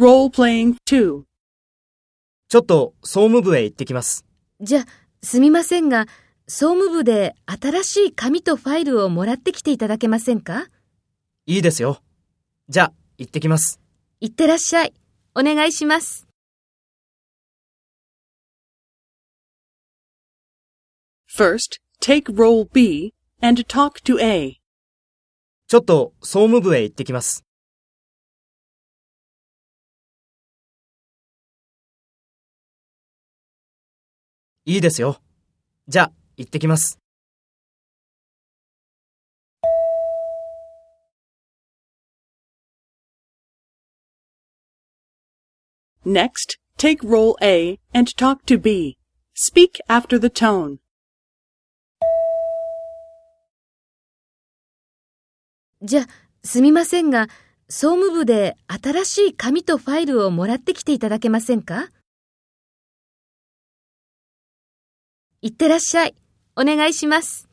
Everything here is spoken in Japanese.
Role-playing 2. ちょっと総務部へ行ってきます。じゃ、すみませんが、総務部で新しい紙とファイルをもらってきていただけませんか？いいですよ。じゃあ、行ってきます。いってらっしゃい。お願いします。First, take role B and talk to A. ちょっと総務部へ行ってきます。いいですよ。じゃあ、行ってきます。Next, take role A and talk to B. Speak after the tone. じゃ、すみませんが、総務部で新しい紙とファイルをもらってきていただけませんか？いってらっしゃい。お願いします。